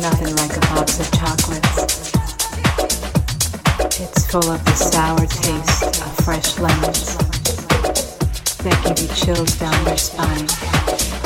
nothing like a box of chocolates. It's full of the sour taste of fresh lemons that give you chills down your spine.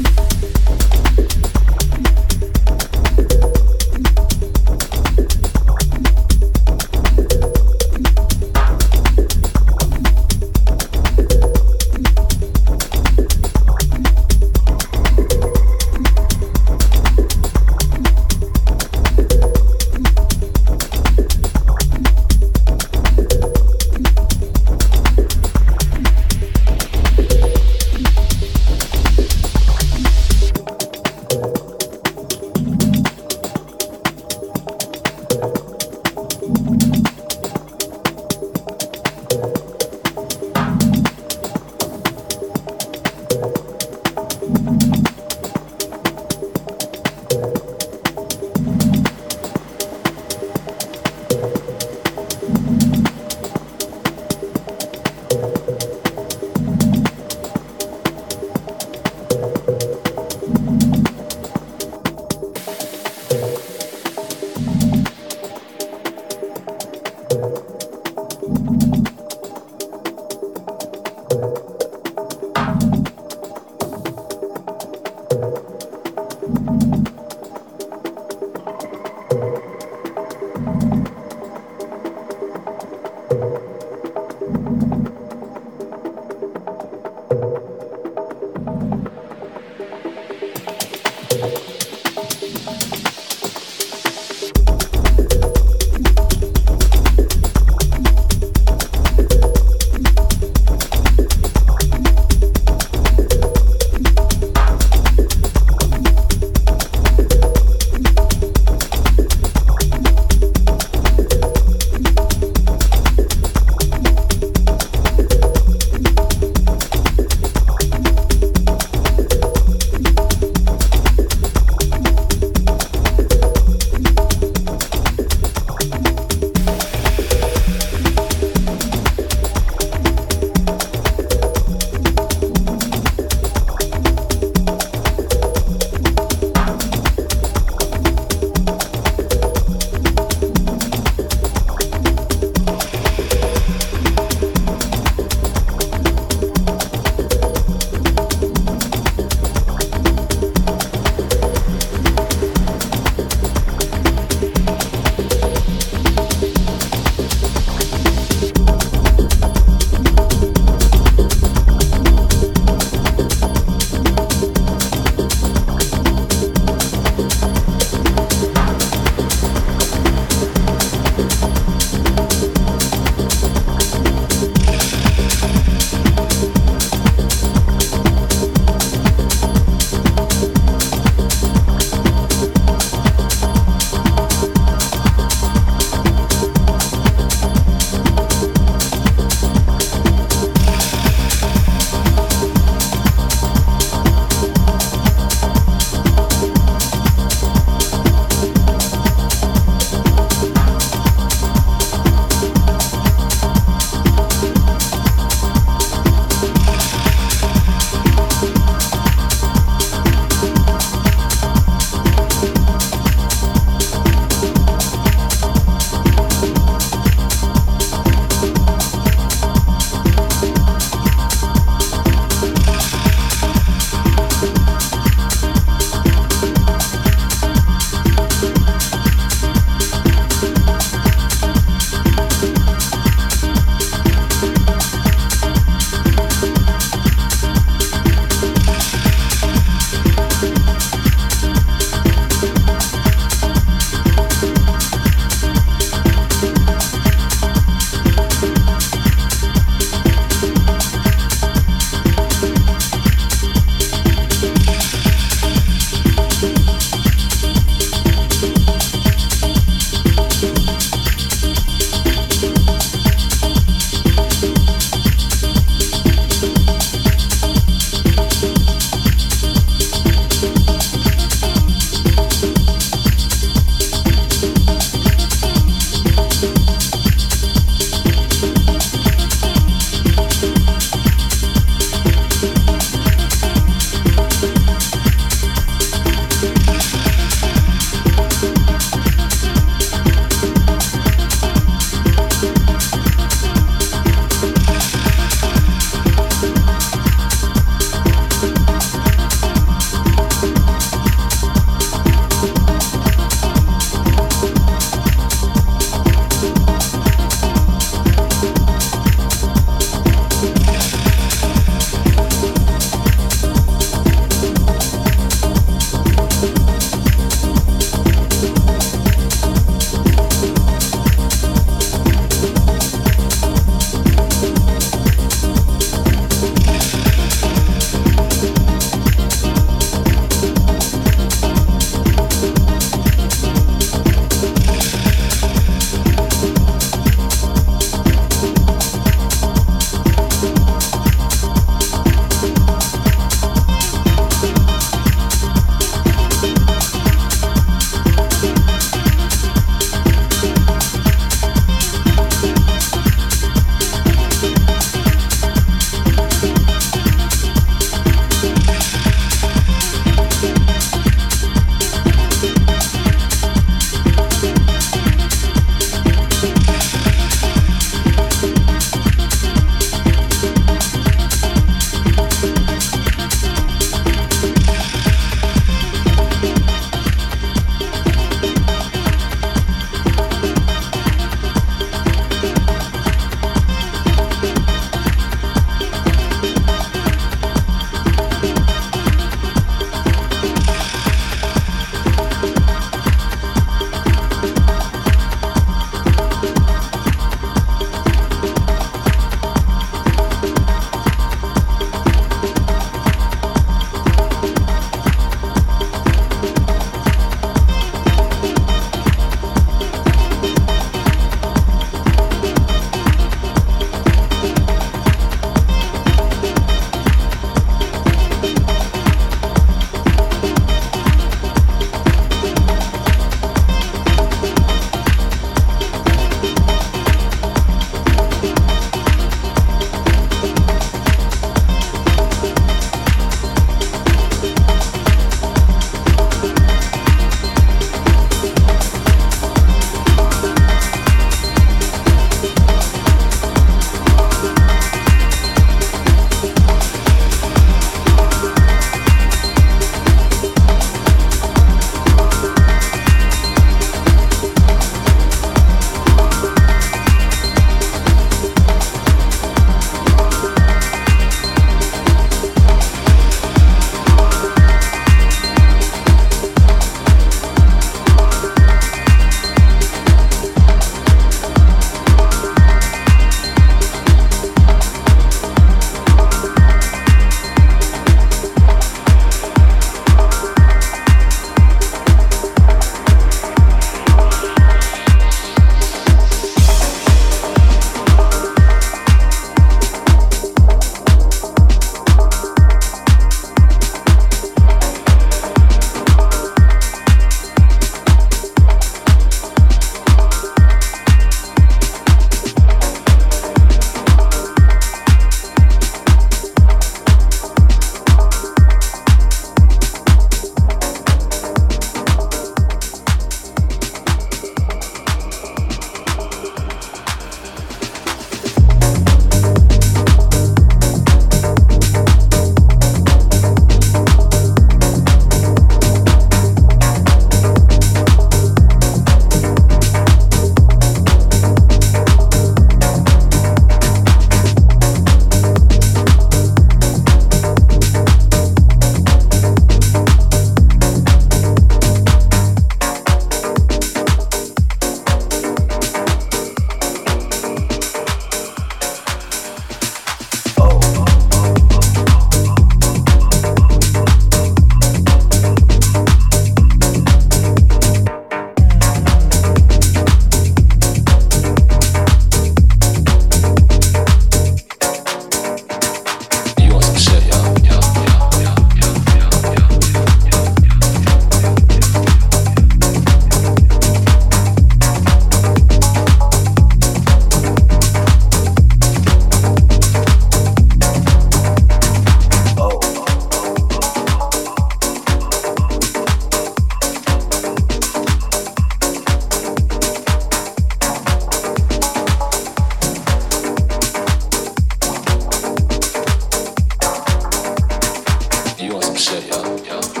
shut